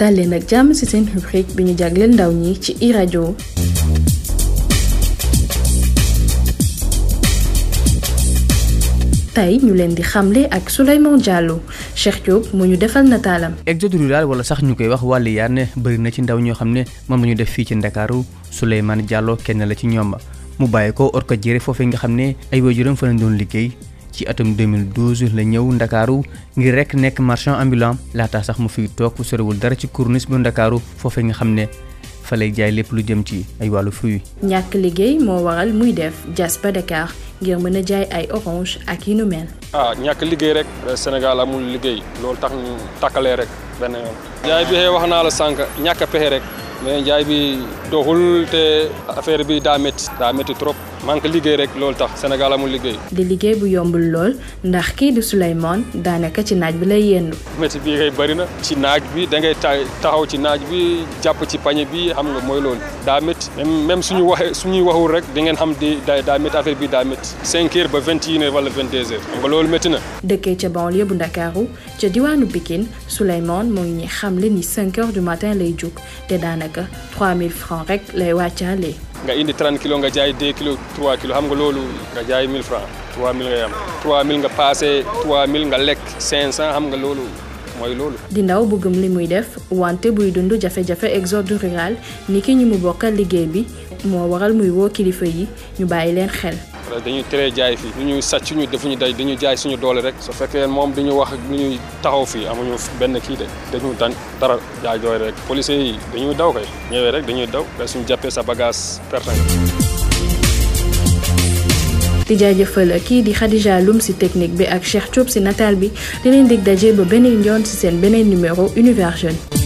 dal leen ak jàmm ci seen rubrique bi ñu jagleel ndaw ñi ci i rajo tey ñu leen di xamle ak Souleymane Diallo Cheikh Diop mu ñu defal nataalam. exode rural wala sax ñu koy wax wàllu yaan bëri na ci ndaw ñoo xam ne moom la ñu def fii ci ndakaaru Souleymane Diallo kenn la ci ñoom. Mu bàyyi ko orka jëre foofee nga xam ne ay waajuram fa lañ doon liggéey. Ci atum 2012 la ñëw ndakaaru ngir rek nekk marchand ambulant laata sax mu fiy toog fu sorewul dara ci corniche bu ndakaaru foofee nga xam ne fa lay jaay lépp lu jëm ci ay wàllu fruit. ñàkk liggéey moo waral muy def jas ba Dakar ngir mën a jaay ay orange ak yi nu mel. ah ñàkk liggéey rek Sénégal amul liggéey loolu tax ñu takkalee rek benn yoon. jaay bi wax naa la sànq ñàkk a pexe rek mais jaay bi doxul te affaire bi daa métti daa métti trop manque liggéey rek loolu tax Sénégal amul liggéey. di liggéey bu yombul lool ndax kii di Souleymane daanaka ci naaj bi lay yendu. métti bii kay bëri na ci naaj bi da ngay taxaw ci naaj bi jàpp ci pañe bi xam nga mooy loolu daa métti même même suñu waxee suñuy waxul rek di ngeen xam di daa daa métti affaire bi daa métti cinq heures ba vingt et une heures wala vingt deux heures xam nga loolu métti na. dëkkee ca banlieue bu Ndakaaru ca diwaanu Pikine Souleymane moo ngi ñuy xamle ni cinq heures du matin lay jóg te daanaka trois mille francs rek lay wàccaale. Nga indi 30 kilos nga jaay 2 kilos 3 kilos xam nga loolu nga jaay 1000 francs 3000 ngay am 3000 nga passé 3000 nga lekk 500 xam nga loolu mooy loolu. di ndaw bu gëm li muy def wante buy dund jafe-jafe exode rural ni ki ñu mu bokkal liggéey bi moo waral muy woo kilifa yi ñu bàyyi leen xel. dañuy tere jaay fii lu ñuy sàcc ñu defuñu day dañuy jaay suñu doole rek su fekkee moom dañu wax lu ñuy taxaw fii amuñu benn kii de dañu dan dara jaay jooy rek policiers yi dañuy daw kay ñëwee rek dañuy daw ba suñu jàppee sa bagage perte di jaajëfal kii di Khadija Loum ci technique bi ak Cheikh Diop ci nataal bi. Di leen dig daje ba beneen yoon numéro Univers